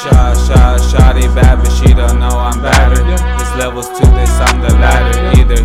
Shot, shot, shotty bad, but she don't know I'm battered. This levels too this, I'm the ladder. Either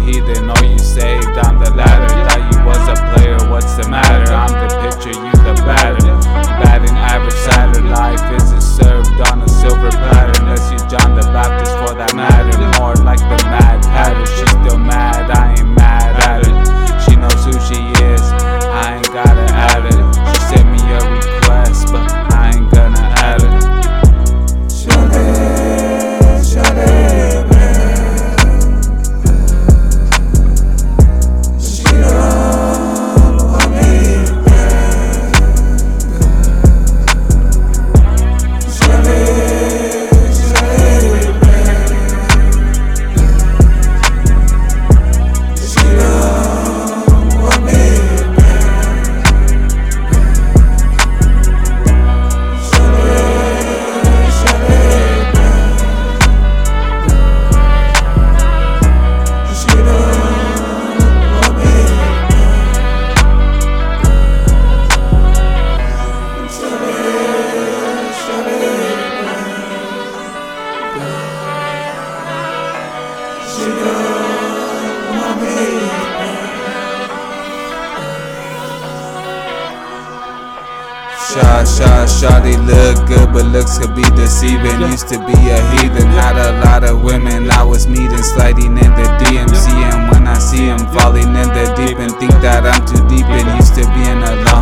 Shot, shot, shawty look good, but looks could be deceiving. Used to be a heathen, had a lot of women I was meeting, sliding in the DMC. And when I see him falling in the deep and think that I'm too deep and used to being alone.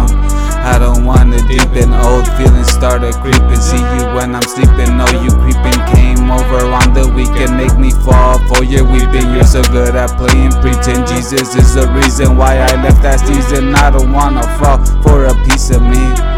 I don't wanna deepen, old feelings started creeping. See you when I'm sleeping, know you creeping. Came over on the weekend, make me fall for your weeping. You're so good at playing pretend. Jesus is the reason why I left that season. I don't wanna fall for a piece of me.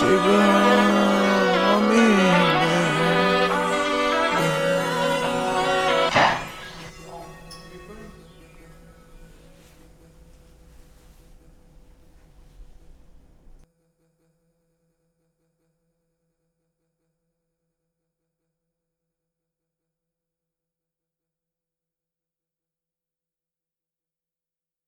Chegando.